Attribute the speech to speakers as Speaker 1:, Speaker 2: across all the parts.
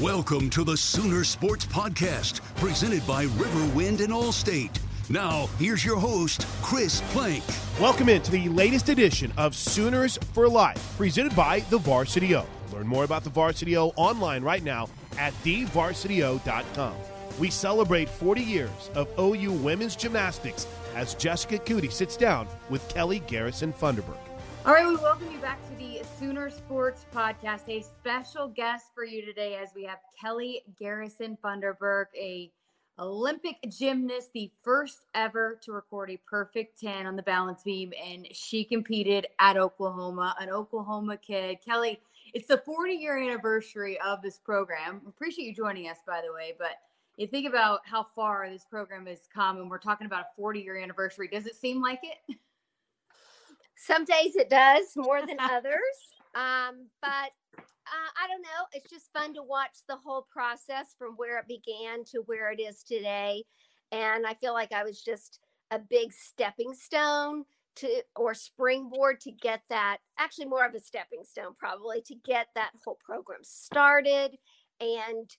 Speaker 1: Welcome to the Sooner Sports Podcast, presented by Riverwind and Allstate. Now, here's your host, Chris Plank.
Speaker 2: Welcome into the latest edition of Sooners for Life, presented by the Varsity O. Learn more about the Varsity O online right now at thevarsityo.com. We celebrate 40 years of OU women's gymnastics as Jessica Cootie sits down with Kelly Garrison Funderburg.
Speaker 3: All right, we welcome you back to the Sooner Sports Podcast. A special guest for you today as we have Kelly Garrison Funderburg, a Olympic gymnast, the first ever to record a perfect 10 on the balance beam, and she competed at Oklahoma, an Oklahoma kid. Kelly, it's the 40 year anniversary of this program. Appreciate you joining us, by the way, but you think about how far this program has come, and we're talking about a 40 year anniversary. Does it seem like it?
Speaker 4: Some days it does more than others. Um, but uh, I don't know. It's just fun to watch the whole process from where it began to where it is today. And I feel like I was just a big stepping stone to or springboard to get that actually more of a stepping stone probably to get that whole program started and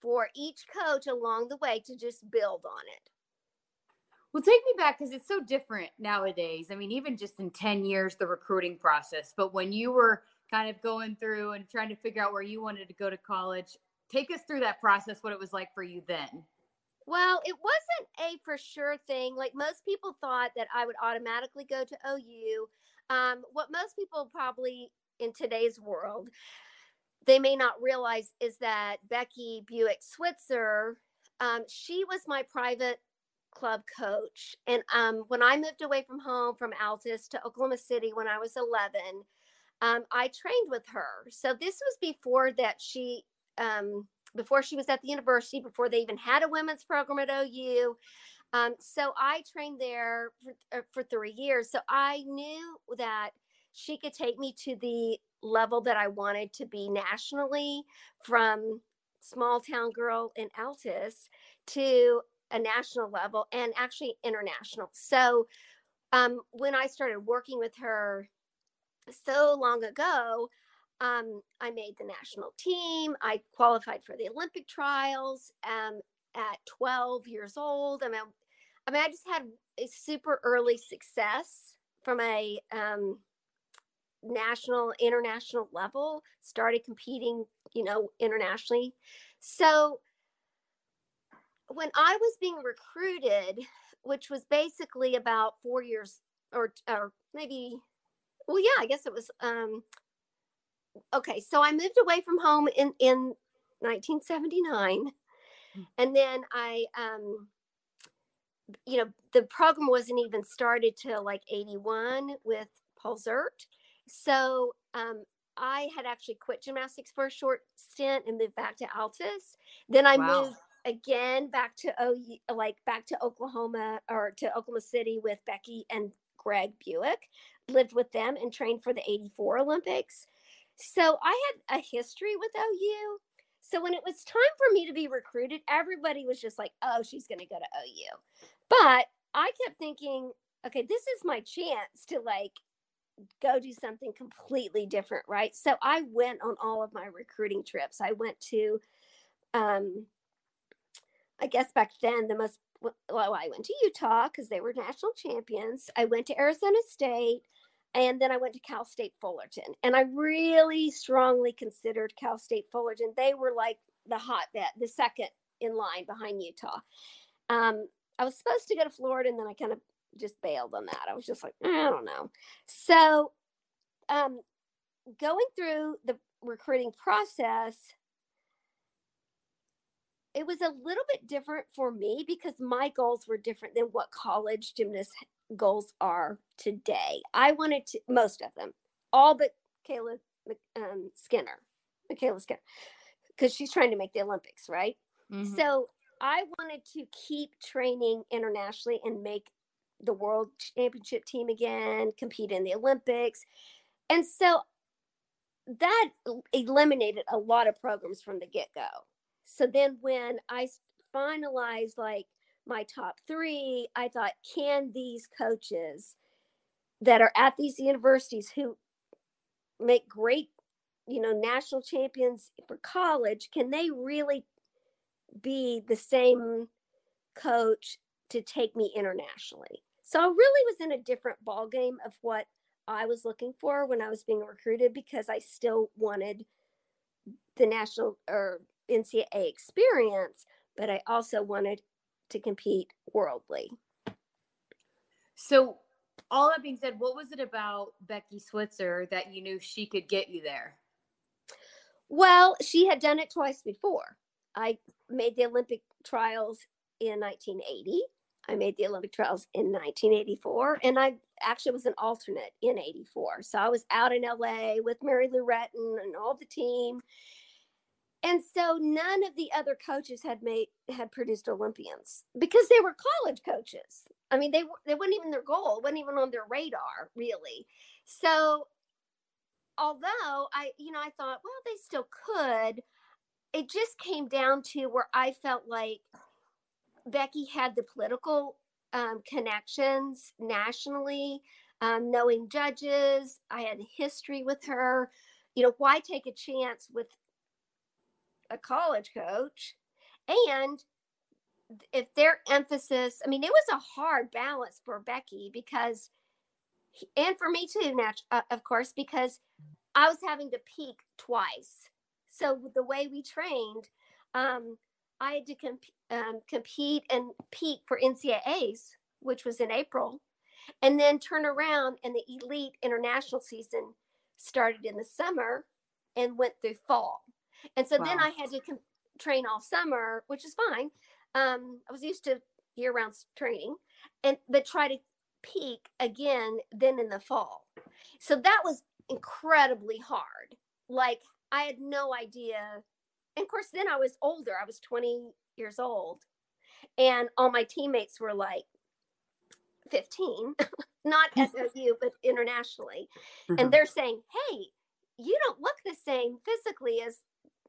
Speaker 4: for each coach along the way to just build on it.
Speaker 3: Well, take me back because it's so different nowadays. I mean, even just in 10 years, the recruiting process. But when you were kind of going through and trying to figure out where you wanted to go to college, take us through that process, what it was like for you then.
Speaker 4: Well, it wasn't a for sure thing. Like most people thought that I would automatically go to OU. Um, what most people probably in today's world, they may not realize is that Becky Buwick Switzer, um, she was my private club coach. And um, when I moved away from home from Altus to Oklahoma City when I was 11, um, I trained with her. So this was before that she, um, before she was at the university, before they even had a women's program at OU. Um, so I trained there for, uh, for three years. So I knew that she could take me to the level that I wanted to be nationally from small town girl in Altus to a national level and actually international. So um, when I started working with her so long ago, um, I made the national team. I qualified for the Olympic trials um, at 12 years old. I mean, I mean, I just had a super early success from a um, national, international level. Started competing, you know, internationally. So when I was being recruited, which was basically about four years or or maybe well yeah i guess it was um okay so i moved away from home in in 1979 And then I, um, you know, the program wasn't even started till like 81 with Paul Ziert. So um, I had actually quit gymnastics for a short stint and moved back to Altus. Then I
Speaker 3: Wow.
Speaker 4: moved again back to OU, like back to Oklahoma or to Oklahoma City with Becky and Greg Buwick. Lived with them and trained for the 84 Olympics. So I had a history with OU. So when it was time for me to be recruited, everybody was just like, oh, she's going to go to OU. But I kept thinking, okay, this is my chance to like go do something completely different, right? So I went on all of my recruiting trips. I went to, um, I guess back then the most well, I went to Utah because they were national champions. I went to Arizona State, and then I went to Cal State Fullerton. And I really strongly considered Cal State Fullerton. They were like the hotbed, the second in line behind Utah. Um, I was supposed to go to Florida, and then I kind of just bailed on that. I was just like, I don't know. So, um, going through the recruiting process, it was a little bit different for me because my goals were different than what college gymnast goals are today. I wanted to, most of them, all but Kayla um, Skinner, MyKayla Skinner, because she's trying to make the Olympics, right?
Speaker 3: Mhm.
Speaker 4: So I wanted to keep training internationally and make the world championship team again, compete in the Olympics. And so that eliminated a lot of programs from the get go. So then when I finalized like my top three, I thought, can these coaches that are at these universities who make great, you know, national champions for college, can they really be the same coach to take me internationally? So I really was in a different ball game of what I was looking for when I was being recruited because I still wanted the national or NCAA experience, but I also wanted to compete worldly.
Speaker 3: So, all that being said, what was it about Becky Switzer that you knew she could get you there?
Speaker 4: Well, she had done it twice before. I made the Olympic trials in 1980. I made the Olympic trials in 1984, and I actually was an alternate in 84. So I was out in LA with Mary Lou Retton and all the team. And so none of the other coaches had made had produced Olympians because they were college coaches. I mean, they they weren't even their goal, wasn't even on their radar, really. So although I, you know, I thought, well, they still could. It just came down to where I felt like Becky had the political um, connections nationally, um, knowing judges. I had history with her. You know, why take a chance with a college coach? And if their emphasis, I mean, it was a hard balance for Becky because, and for me too, uh, of course, because I was having to peak twice. So the way we trained, um, I had to comp- um, compete and peak for NCAAs, which was in April, and then turn around and the elite international season started in the summer and went through fall. And so then I had to com- train all summer, which is fine. Um, I was used to year-round training, and but try to peak again then in the fall. So that was incredibly hard. Like I had no idea. And of course, then I was older. I was 20 years old. And all my teammates were like 15, not SOU, but internationally. And they're saying, hey, you don't look the same physically as,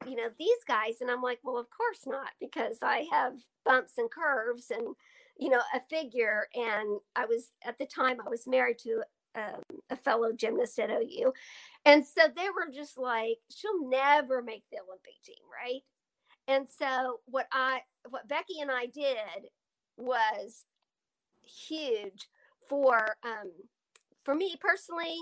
Speaker 4: you know, these guys. And I'm like, well, of course not, because I have bumps and curves and, you know, a figure. And I was, at the time, I was married to um, a fellow gymnast at OU. And so they were just like, she'll never make the Olympic team, right? And so what I what Becky and I did was huge for um for me personally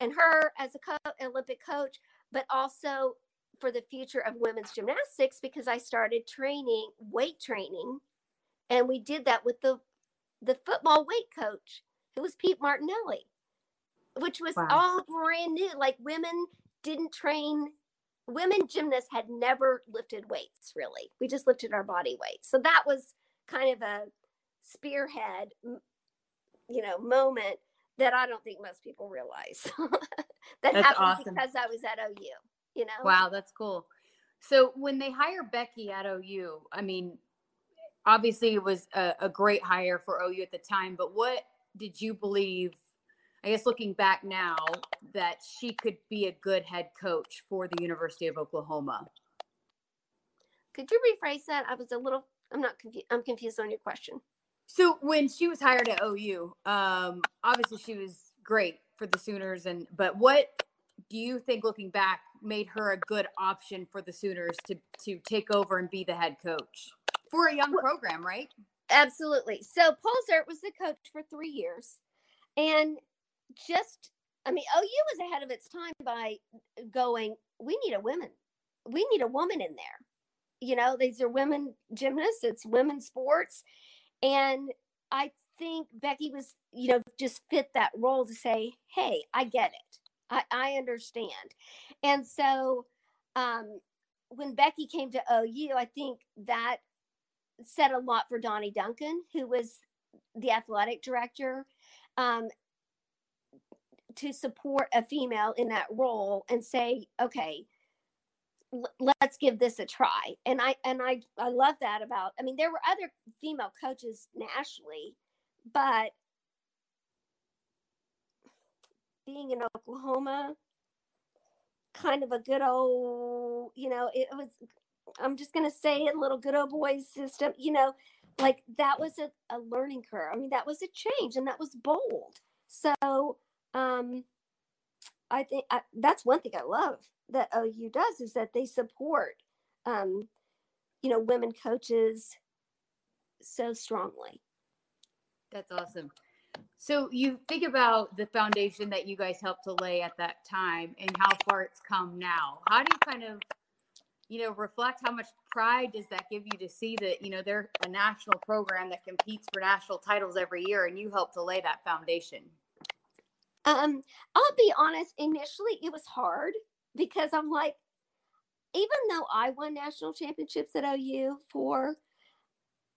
Speaker 4: and her as a co- Olympic coach, but also for the future of women's gymnastics because I started training weight training and we did that with the the football weight coach who was Pete Martinelli which was
Speaker 3: Wow.
Speaker 4: all brand new. Like women didn't train women gymnasts had never lifted weights really. We just lifted our body weight. So that was kind of a spearhead, you know, moment that I don't think most people realize. that
Speaker 3: That's
Speaker 4: happened
Speaker 3: awesome.
Speaker 4: because I was at OU, you know?
Speaker 3: Wow, that's cool. So when they hire Becky at OU, I mean, obviously it was a, a great hire for OU at the time, but what did you believe? I guess looking back now, that she could be a good head coach for the University of Oklahoma.
Speaker 4: Could you rephrase that? I was a little, I'm not confused. I'm confused on your question.
Speaker 3: So when she was hired at OU, um, obviously she was great for the Sooners, and but what do you think, looking back, made her a good option for the Sooners to to take over and be the head coach for a young program, right?
Speaker 4: Absolutely. So Paul Ziert was the coach for three years. And just, I mean, OU was ahead of its time by going, we need a woman. We need a woman in there. You know, these are women gymnasts, it's women's sports. And I think Becky was, you know, just fit that role to say, hey, I get it. I, I understand. And so um, when Becky came to OU, I think that said a lot for Donnie Duncan, who was the athletic director, um, to support a female in that role and say, okay, let's give this a try. And I and I I love that about. I mean, there were other female coaches nationally, but being in Oklahoma, kind of a good old, you know, it was I'm just gonna say it, little good old boys system, you know, like that was a, a learning curve. I mean, that was a change and that was bold. So um I think I, that's one thing I love that OU does is that they support um, you know, women coaches so strongly.
Speaker 3: That's awesome. So you think about the foundation that you guys helped to lay at that time and how far it's come now. How do you kind of, you know, reflect how much pride does that give you to see that, you know, they're a national program that competes for national titles every year and you helped to lay that foundation?
Speaker 4: Um, I'll be honest, initially it was hard because I'm like, even though I won national championships at OU for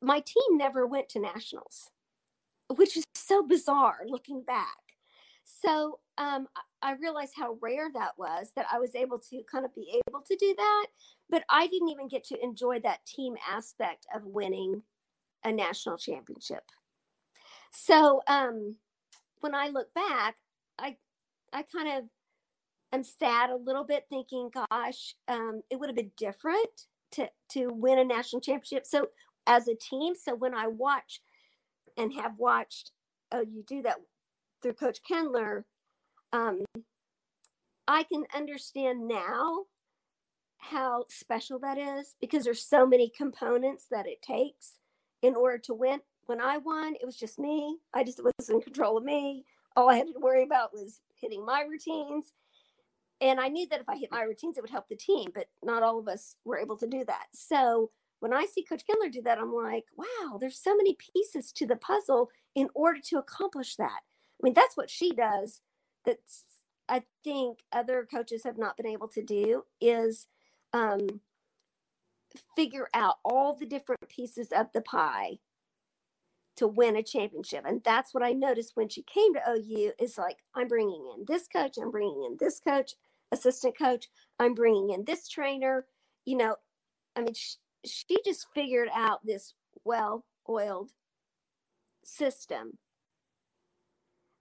Speaker 4: my team never went to nationals, which is so bizarre looking back. So um, I realized how rare that was that I was able to kind of be able to do that, but I didn't even get to enjoy that team aspect of winning a national championship. So um, when I look back, I I kind of am sad a little bit, thinking, "Gosh, um, it would have been different to to win a national championship." So as a team, so when I watch and have watched, oh, you do that through Coach Kindler, um, I can understand now how special that is because there's so many components that it takes in order to win. When I won, it was just me. I just was in control of me. All I had to worry about was hitting my routines. And I knew that if I hit my routines, it would help the team, but not all of us were able to do that. So when I see Coach Kindler do that, I'm like, wow, there's so many pieces to the puzzle in order to accomplish that. I mean, that's what she does. That's I think other coaches have not been able to do is um, figure out all the different pieces of the pie to win a championship. And that's what I noticed when she came to OU is like, I'm bringing in this coach, I'm bringing in this coach, assistant coach, I'm bringing in this trainer. You know, I mean, she, she just figured out this well oiled system,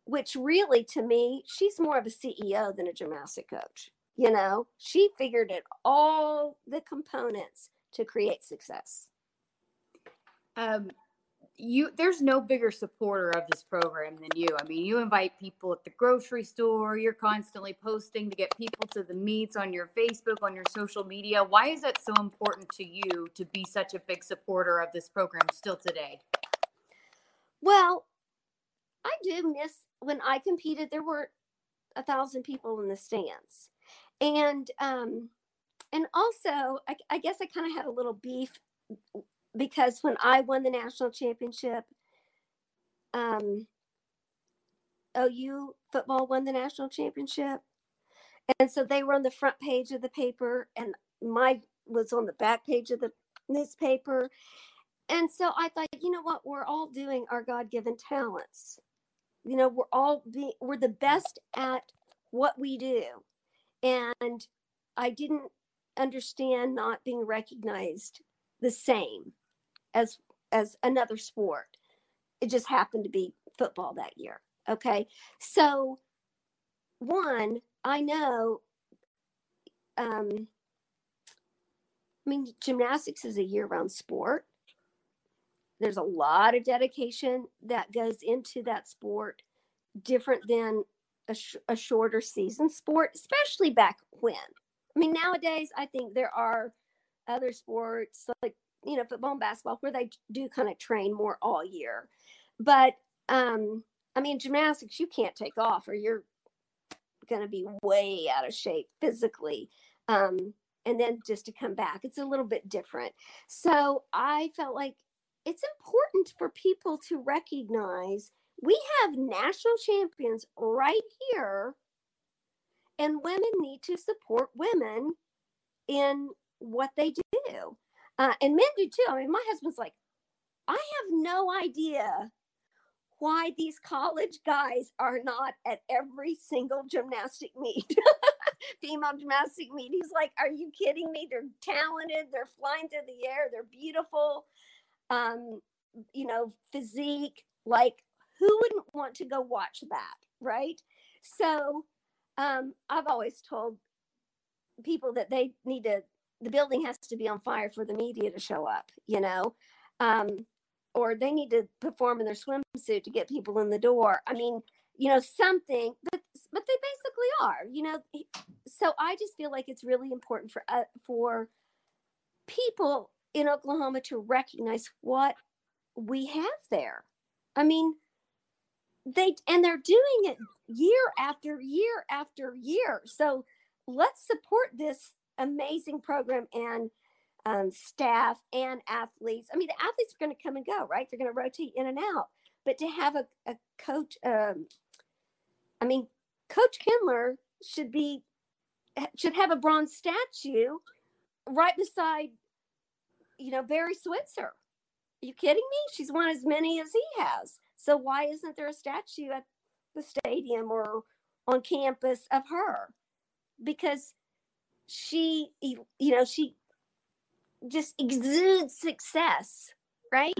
Speaker 4: which really to me, she's more of a CEO than a gymnastic coach. You know, she figured it all the components to create success.
Speaker 3: Um, you there's no bigger supporter of this program than you. I mean, you invite people at the grocery store. You're constantly posting to get people to the meets on your Facebook, on your social media. Why is that so important to you to be such a big supporter of this program still today?
Speaker 4: Well, I do miss when I competed, there were a thousand people in the stands. And um and also I, I guess I kind of had a little beef because when I won the national championship, um OU football won the national championship. And so they were on the front page of the paper, and my was on the back page of the newspaper. And so I thought, you know what? We're all doing our God given talents. You know, we're all we're the best at what we do. And I didn't understand not being recognized the same as as another sport. It just happened to be football that year. Okay. So one, I know um I mean gymnastics is a year-round sport. There's a lot of dedication that goes into that sport different than a, sh- a shorter season sport, especially back when. I mean, nowadays, I think there are other sports like, you know, football and basketball where they do kind of train more all year. But, um, I mean, gymnastics, you can't take off or you're going to be way out of shape physically. Um, and then just to come back, it's a little bit different. So I felt like it's important for people to recognize we have national champions right here and women need to support women in what they do uh, and men do too. I mean my husband's like i have no idea why these college guys are not at every single gymnastic meet female gymnastic meet. He's like are you kidding me? They're talented. They're flying through the air. They're beautiful. Um you know physique like who wouldn't want to go watch that right? So um, I've always told people that they need to, the building has to be on fire for the media to show up, you know, um, or they need to perform in their swimsuit to get people in the door. I mean, you know, something, but but they basically are, you know. So I just feel like it's really important for uh, for people in Oklahoma to recognize what we have there. I mean, they and they're doing it year after year after year. So let's support this amazing program and um, staff and athletes. I mean, the athletes are going to come and go, right? They're going to rotate in and out. But to have a, a coach, um, I mean, Coach Kindler should be should have a bronze statue right beside, you know, Barry Switzer. Are you kidding me? She's won as many as he has. So why isn't there a statue at the stadium or on campus of her? Because she, you know, she just exudes success, right?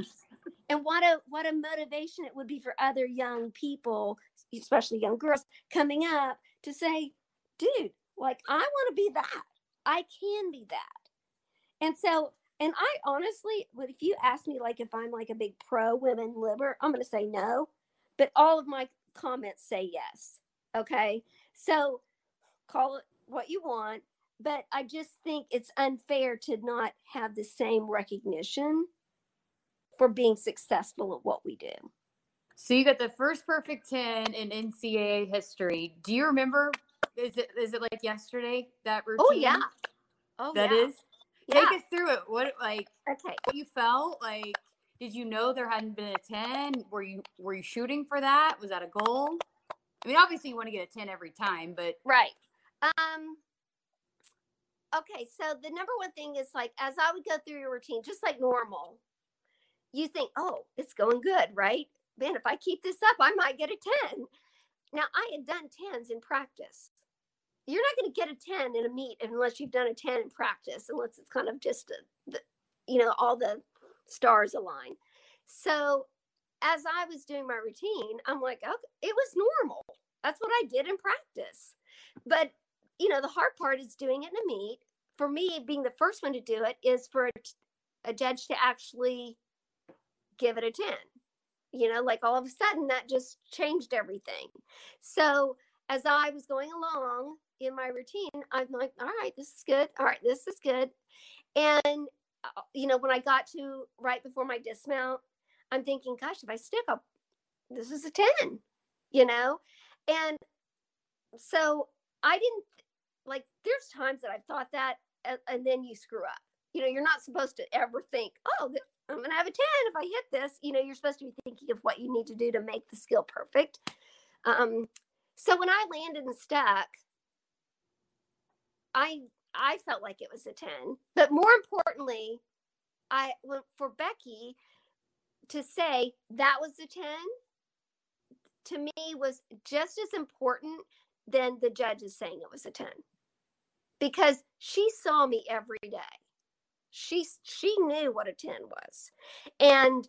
Speaker 4: and what a what a motivation it would be for other young people, especially young girls coming up to say, dude, like I want to be that. I can be that. And so and I honestly, if you ask me, like, if I'm like a big pro women liber, I'm going to say no. But all of my comments say yes. Okay. So call it what you want. But I just think it's unfair to not have the same recognition for being successful at what we do.
Speaker 3: So you got the first perfect 10 in NCAA history. Do you remember? Is it is it like yesterday that routine?
Speaker 4: Oh yeah.
Speaker 3: Oh, that yeah. is. Take us through it. What like
Speaker 4: okay?
Speaker 3: What you felt like? Did you know there hadn't been a ten? Were you were you shooting for that? Was that a goal? I mean, obviously you want to get a ten every time, but
Speaker 4: right. Um. Okay, so the number one thing is like as I would go through your routine, just like normal, you think, oh, it's going good, right? Man, if I keep this up, I might get a 10. Now, I had done 10s in practice you're not going to get a 10 in a meet unless you've done a 10 in practice, unless it's kind of just, a, the, you know, all the stars align. So as I was doing my routine, I'm like, okay, it was normal. That's what I did in practice. But, you know, the hard part is doing it in a meet. For me, being the first one to do it is for a, a judge to actually give it a 10. You know, like all of a sudden that just changed everything. So as I was going along, in my routine, I'm like, all right, this is good. All right, this is good. And, uh, you know, when I got to right before my dismount, I'm thinking, gosh, if I stick up, this is a 10, you know? And so I didn't like, there's times that I've thought that, and, and then you screw up. You know, you're not supposed to ever think, oh, I'm going to have a 10 if I hit this. You know, you're supposed to be thinking of what you need to do to make the skill perfect. Um, so when I landed and stuck, I I felt like it was a 10. But more importantly, I for Becky to say that was a 10 to me was just as important than the judges saying it was a 10 because she saw me every day. She she knew what a 10 was. And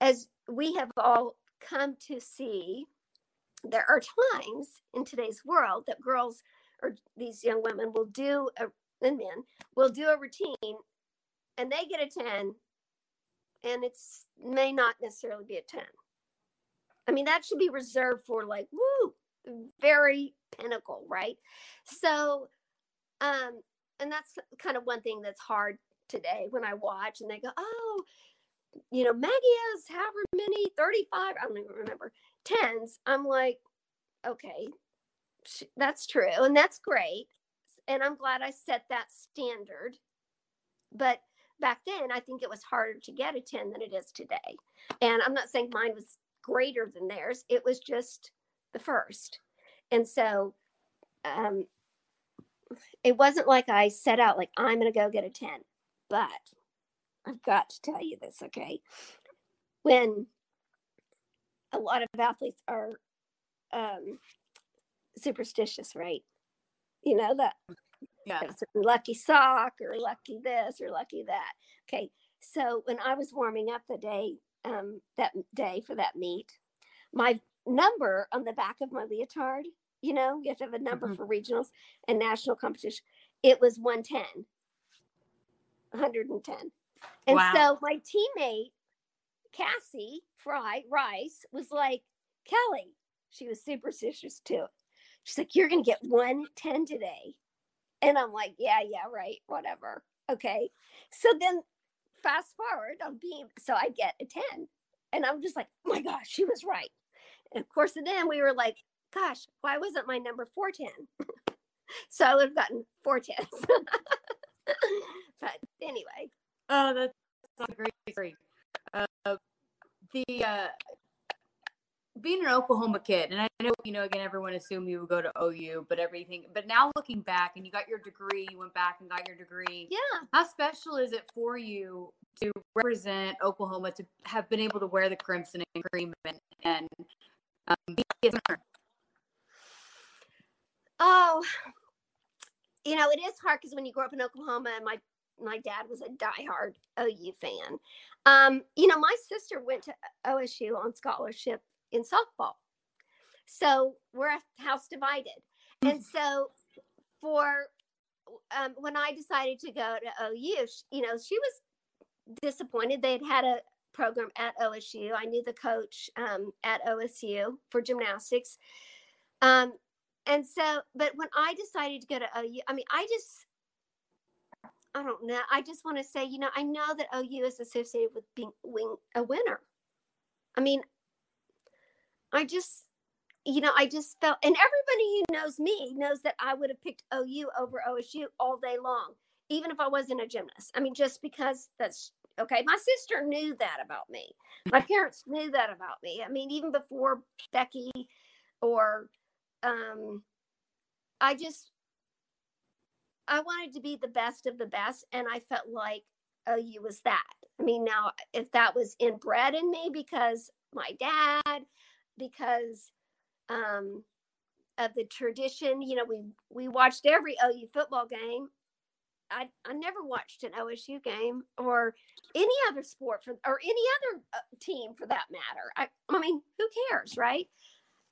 Speaker 4: as we have all come to see there are times in today's world that girls or these young women will do a, and men will do a routine and they get a 10 and it's may not necessarily be a 10 i mean that should be reserved for like woo very pinnacle right? So um and that's kind of one thing that's hard today when i watch and they go oh you know maggie has however many 35 i don't even remember tens. I'm like okay that's true and that's great. And i'm glad i set that standard. But back then i think it was harder to get a 10 than it is today. And i'm not saying mine was greater than theirs it was just the first. And so um it wasn't like i set out like i'm going to go get a 10 but i've got to tell you this okay when a lot of athletes are um superstitious right you know that yeah. lucky sock or lucky this or lucky that. Okay. So when I was warming up the day, um, that day for that meet, my number on the back of my leotard, you know, you have to have a number mm-hmm. for regionals and national competition. It was 110, 110. And wow. so my teammate, Cassie Fry Rice, was like, Kelly, she was superstitious too. She's like, You're going to get 110 today. And I'm like, yeah, yeah, right, whatever. Okay. So then fast forward, I'm being, so I get a 10. And I'm just like, oh my gosh, she was right. And of course, and then we were like, gosh, why wasn't my number 410? so I would have gotten four tens. but anyway.
Speaker 3: Oh, that's, a great story. Uh, the uh, being an Oklahoma kid, and I know, you know, again, everyone assumed you would go to OU, but everything, but now looking back and you got your degree, you went back and got your degree.
Speaker 4: Yeah.
Speaker 3: How special is it for you to represent Oklahoma, to have been able to wear the crimson and cream and, and um, be a winner?
Speaker 4: Oh, you know, it is hard because when you grow up in Oklahoma, and my my dad was a diehard OU fan. Um, you know, my sister went to OSU on scholarship in softball. So we're a house divided. And mm. so for um, when I decided to go to OU, you know, she was disappointed. They had had a program at OSU. I knew the coach um, at OSU for gymnastics. Um, and so, but when I decided to go to OU, I mean, I just, I don't know. I just want to say, you know, I know that OU is associated with being wing, a winner. I mean, I just, you know, I just felt, and everybody who knows me knows that I would have picked OU over OSU all day long, even if I wasn't a gymnast. I mean, just because that's okay. My sister knew that about me. My parents knew that about me. I mean, even before Becky or, um, I just, I wanted to be the best of the best, and I felt like OU was that. I mean, now if that was inbred in me because my dad because um, of the tradition. You know, we we watched every OU football game. I I never watched an OSU game or any other sport for or any other uh, team for that matter. I I mean, who cares, right?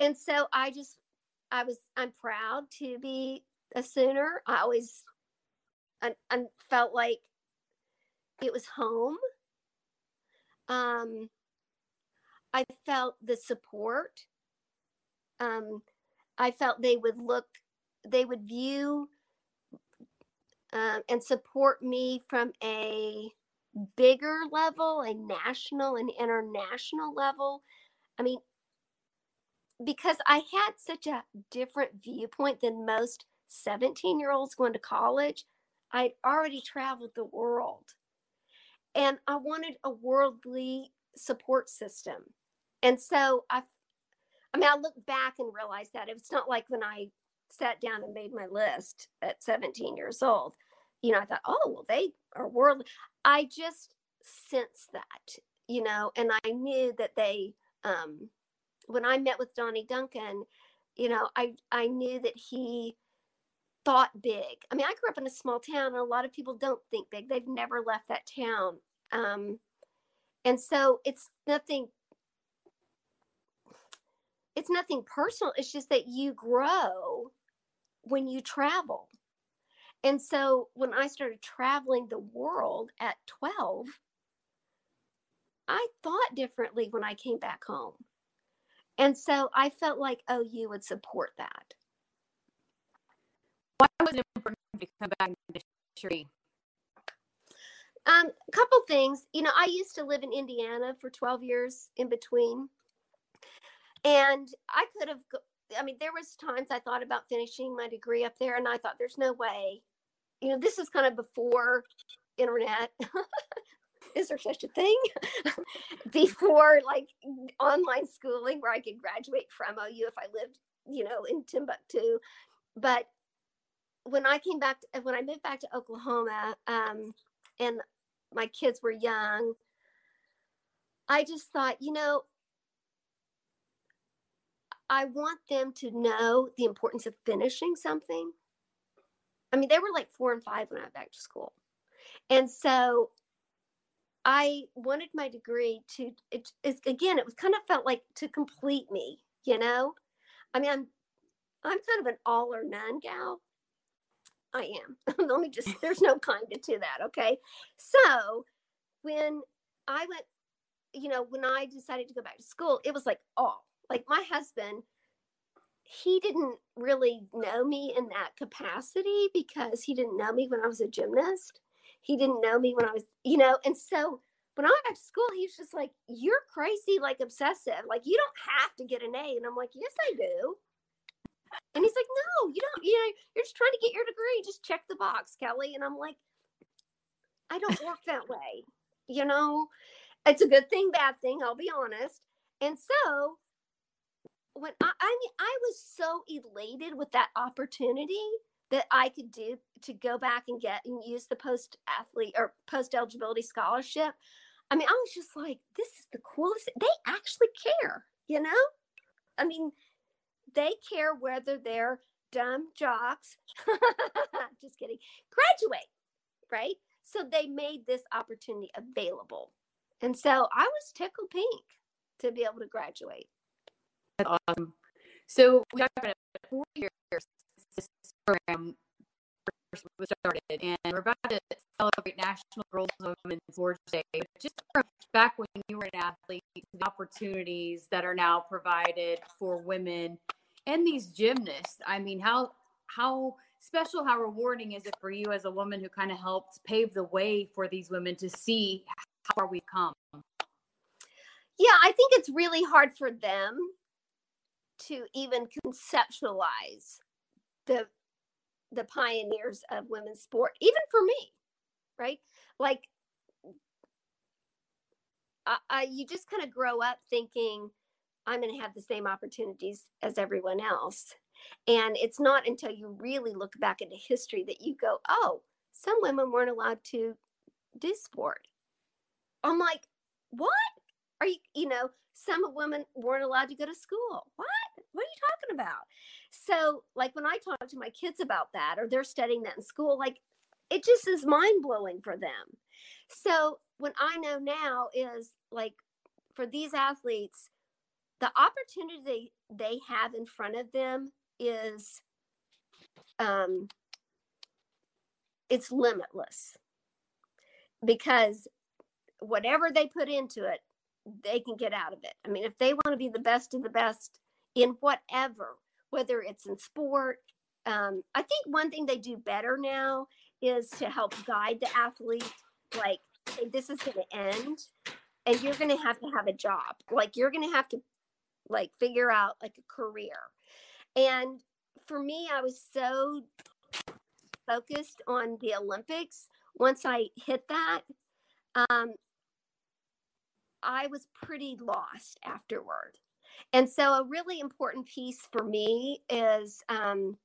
Speaker 4: And so I just I was I'm proud to be a Sooner. I always I, I felt like it was home. Um, I felt the support. Um, I felt they would look, they would view um, and support me from a bigger level, a national and international level. I mean, because I had such a different viewpoint than most 17 year olds going to college, I'd already traveled the world. And I wanted a worldly support system. And so I, I mean, I look back and realize that it's not like when I sat down and made my list at 17 years old, you know, I thought, oh, well, they are worldly. I just sensed that, you know, and I knew that they, um, when I met with Donnie Duncan, you know, I I knew that he thought big. I mean, I grew up in a small town, and a lot of people don't think big. They've never left that town, um, and so it's nothing. It's nothing personal. It's just that you grow when you travel. And so when I started traveling the world at 12, I thought differently when I came back home. And so I felt like OU would support that.
Speaker 3: Why was it important to come back to history?
Speaker 4: Um, a couple things. You know, I used to live in Indiana for 12 years in between. And I could have I mean, there was times I thought about finishing my degree up there, and I thought, "There's no way." You know, this is kind of before internet. is there such a thing? before like online schooling, where I could graduate from OU if I lived, you know, in Timbuktu. But when I came back, to, when I moved back to Oklahoma, um, and my kids were young, I just thought, you know, I want them to know the importance of finishing something. I mean, they were like four and five when I went back to school. And so I wanted my degree to, it, it, again, it was kind of felt like to complete me, you know? I mean, I'm, I'm kind of an all or none gal. I am. Let me just, there's no kind to that. Okay. So when I went, you know, when I decided to go back to school, it was like all like my husband he didn't really know me in that capacity because he didn't know me when I was a gymnast. He didn't know me when I was, you know, and so when I went back to school, he was just like, You're crazy, like obsessive. Like, you don't have to get an A. And I'm like, Yes, I do. And he's like, No, you don't, you know, you're just trying to get your degree. Just check the box, Kelly. And I'm like, I don't work that way. You know, it's a good thing, bad thing, I'll be honest. And so when I, I mean, I was so elated with that opportunity that I could do to go back and get and use the post athlete or post eligibility scholarship. I mean, I was just like, this is the coolest. They actually care, you know? I mean, they care whether they're dumb jocks, just kidding, graduate, right? So they made this opportunity available. And so I was tickled pink to be able to graduate.
Speaker 3: That's awesome. So we got about four years program was started, and we're about to celebrate National Girls and Women's Sports Day. But just back when you were an athlete, the opportunities that are now provided for women and these gymnasts. I mean, how how special, how rewarding is it for you as a woman who kind of helped pave the way for these women to see how far we've come?
Speaker 4: Yeah, I think it's really hard for them to even conceptualize the the pioneers of women's sport even for me right? Like I, I you just kind of grow up thinking i'm going to have the same opportunities as everyone else. And it's not until you really look back into history that you go oh some women weren't allowed to do sport. I'm like what? Are you you know some women weren't allowed to go to school. What what are you talking about? So like when i talk to my kids about that or they're studying that in school like it just is mind blowing for them. So what i know now is like for these athletes the opportunity they have in front of them is um it's limitless. Because whatever they put into it they can get out of it. I mean, if they want to be the best of the best in whatever, whether it's in sport, um, I think one thing they do better now is to help guide the athlete. Like, hey, this is going to end, and you're going to have to have a job. Like, you're going to have to like figure out like a career. And for me, I was so focused on the Olympics. Once I hit that, um, I was pretty lost afterward. And so, a really important piece for me is um,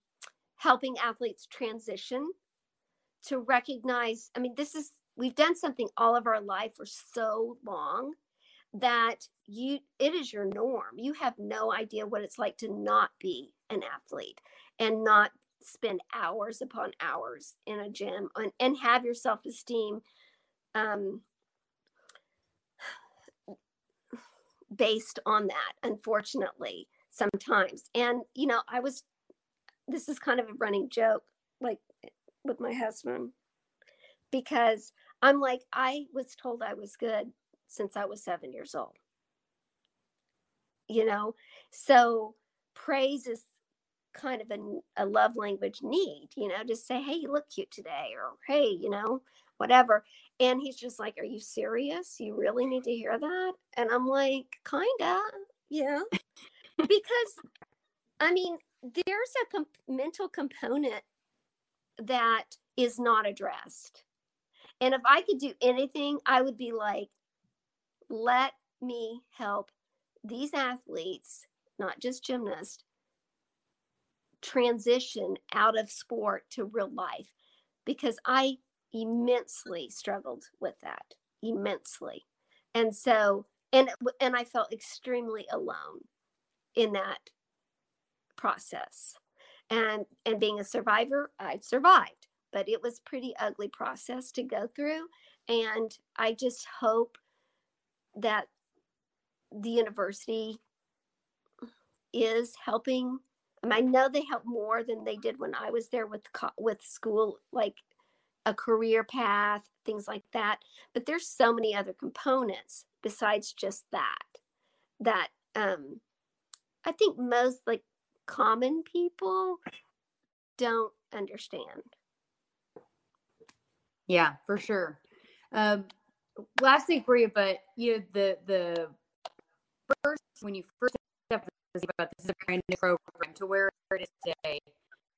Speaker 4: helping athletes transition to recognize i mean this is we've done something all of our life for so long that you it is your norm. You have no idea what it's like to not be an athlete and not spend hours upon hours in a gym and, and have your self-esteem um, based on that unfortunately sometimes. And you know i was this is kind of a running joke like with my husband because i'm like i was told i was good since i was 7 years old. You know? So praise is kind of a, a love language need you know just say hey you look cute today or hey you know whatever and he's just like, Are you serious? You really need to hear that? And I'm like, Kinda, yeah. because, I mean, there's a comp- mental component that is not addressed. And if I could do anything, I would be like, Let me help these athletes, not just gymnasts, transition out of sport to real life because I immensely struggled with that immensely. And so and and i felt extremely alone in that process. And and being a survivor i survived but it was pretty ugly process to go through. And i just hope that the university is helping I know they help more than they did when I was there with with school like a career path, things like that. But there's so many other components besides just that that um, I think most like common people don't understand.
Speaker 3: Yeah, for sure. Um, last thing for you, but you know the the first when you first about this is a brand new program to where it is today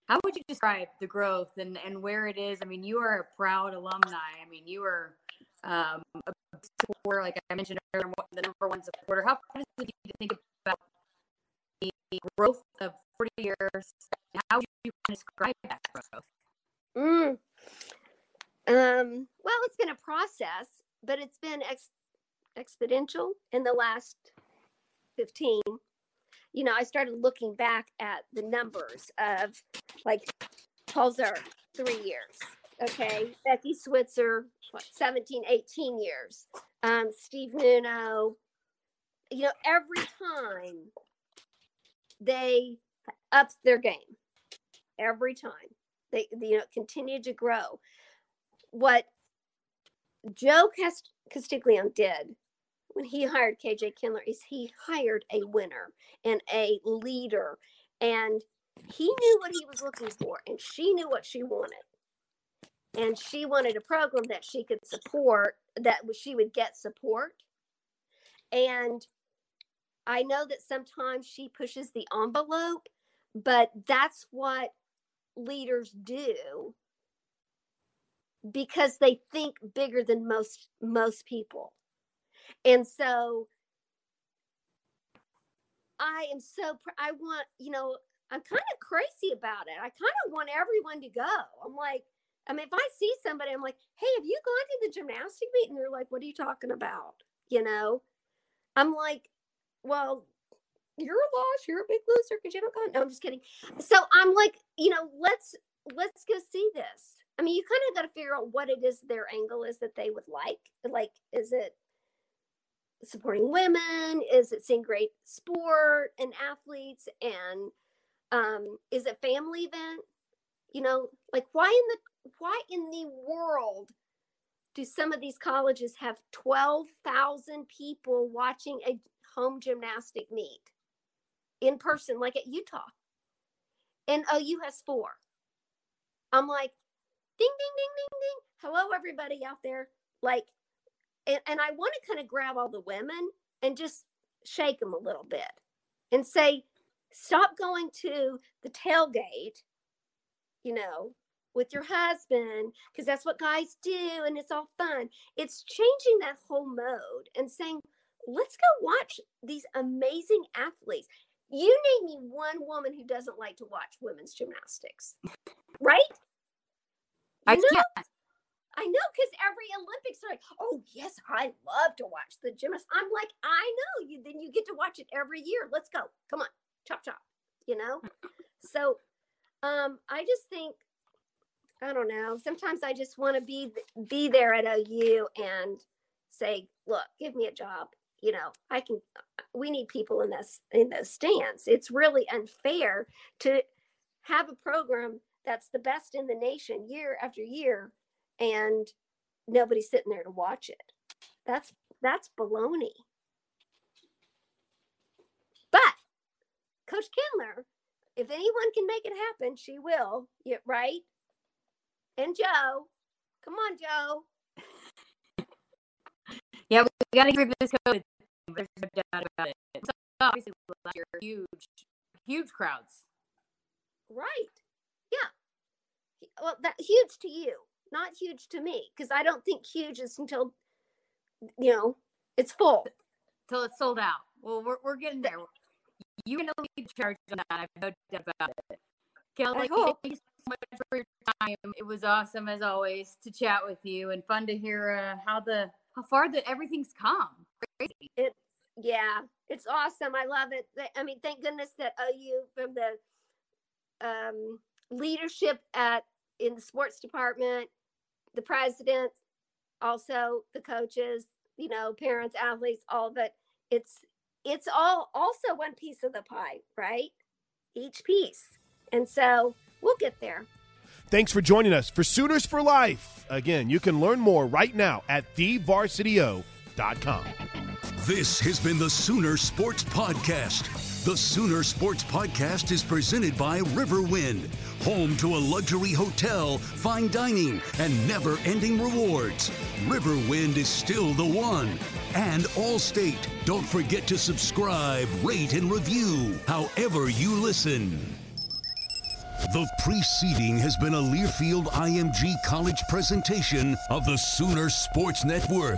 Speaker 3: how would you describe the growth and, and where it is? I mean, you are a proud alumni. I mean, you are um, a supporter, like I mentioned earlier, the number one supporter. How does it you think about the growth of 40 years? How would you describe that growth?
Speaker 4: Mm. Um, well, it's been a process, but it's been ex- exponential in the last 15 you know, I started looking back at the numbers of like Tulsa, three years. Okay. Becky Switzer, what, 17, 18 years. Um, Steve Nunno. You know, every time they upped their game, every time they, you know, continued to grow. What Joe Cast- Castiglione did when he hired KJ Kindler is he hired a winner and a leader and he knew what he was looking for and she knew what she wanted. And she wanted a program that she could support that she would get support. And i know that sometimes she pushes the envelope but that's what leaders do because they think bigger than most most people and so I am so, I want, you know, I'm kind of crazy about it. I kind of want everyone to go. I'm like, I mean, if I see somebody, I'm like, hey, have you gone to the gymnastic meet? And they're like, what are you talking about? You know, I'm like, well, you're a loss. You're a big loser because you don't go. No, I'm just kidding. So I'm like, you know, let's let's go see this. I mean, you kind of got to figure out what it is their angle is that they would like. Like, is it supporting women? Is it seeing great sport and athletes? And um, is it family event? You know, like why in the why in the world do some of these colleges have twelve thousand people watching a home gymnastic meet in person, like at Utah? And OU has four. I'm like, ding, ding, ding, ding, ding. Hello, everybody out there. Like, and, and I want to kind of grab all the women and just shake them a little bit and say, stop going to the tailgate, you know, with your husband, because that's what guys do and it's all fun. It's changing that whole mode and saying, let's go watch these amazing athletes. You name me one woman who doesn't like to watch women's gymnastics, right? You
Speaker 3: I
Speaker 4: know?
Speaker 3: can't.
Speaker 4: I know because every Olympics are like, oh yes, I love to watch the gymnasts. I'm like, I know you. Then you get to watch it every year. Let's go. Come on, chop chop. You know. so, um, I just think, I don't know. Sometimes I just want to be be there at OU and say, look, give me a job. You know, I can. We need people in this in those stands. It's really unfair to have a program that's the best in the nation year after year and nobody's sitting there to watch it. That's that's baloney. But Coach Kindler, if anyone can make it happen, she will. Yeah, right? And Joe, come on, Joe.
Speaker 3: Yeah, we got to get rid of this COVID. There's no doubt about it. So obviously, last year, huge, huge crowds.
Speaker 4: Right. Yeah. Well, that huge to you, not huge to me, because I don't think huge is until you know it's full.
Speaker 3: till it's sold out. Well, we're, we're getting there. You're going to lead the charge on that. I have no doubt about it. Kelly,
Speaker 4: hope.
Speaker 3: thank you so much for your time. It was awesome as always to chat with you and fun to hear uh, how the how far that everything's come. Crazy.
Speaker 4: It's yeah, it's awesome. I love it. I mean, thank goodness that OU from the um, leadership at in the sports department, the president, also the coaches, you know, parents, athletes, all of it. It's it's all also one piece of the pie, right? Each piece, and so we'll get there.
Speaker 2: Thanks for joining us for Sooners for Life. Again, you can learn more right now at thevarsityo.com.
Speaker 1: This has been the Sooner Sports Podcast. The Sooner Sports Podcast is presented by Riverwind, home to a luxury hotel, fine dining, and never ending rewards. Riverwind is still the one. And Allstate. Don't forget to subscribe, rate, and review however you listen. The preceding has been a Learfield IMG College presentation of the Sooner Sports Network.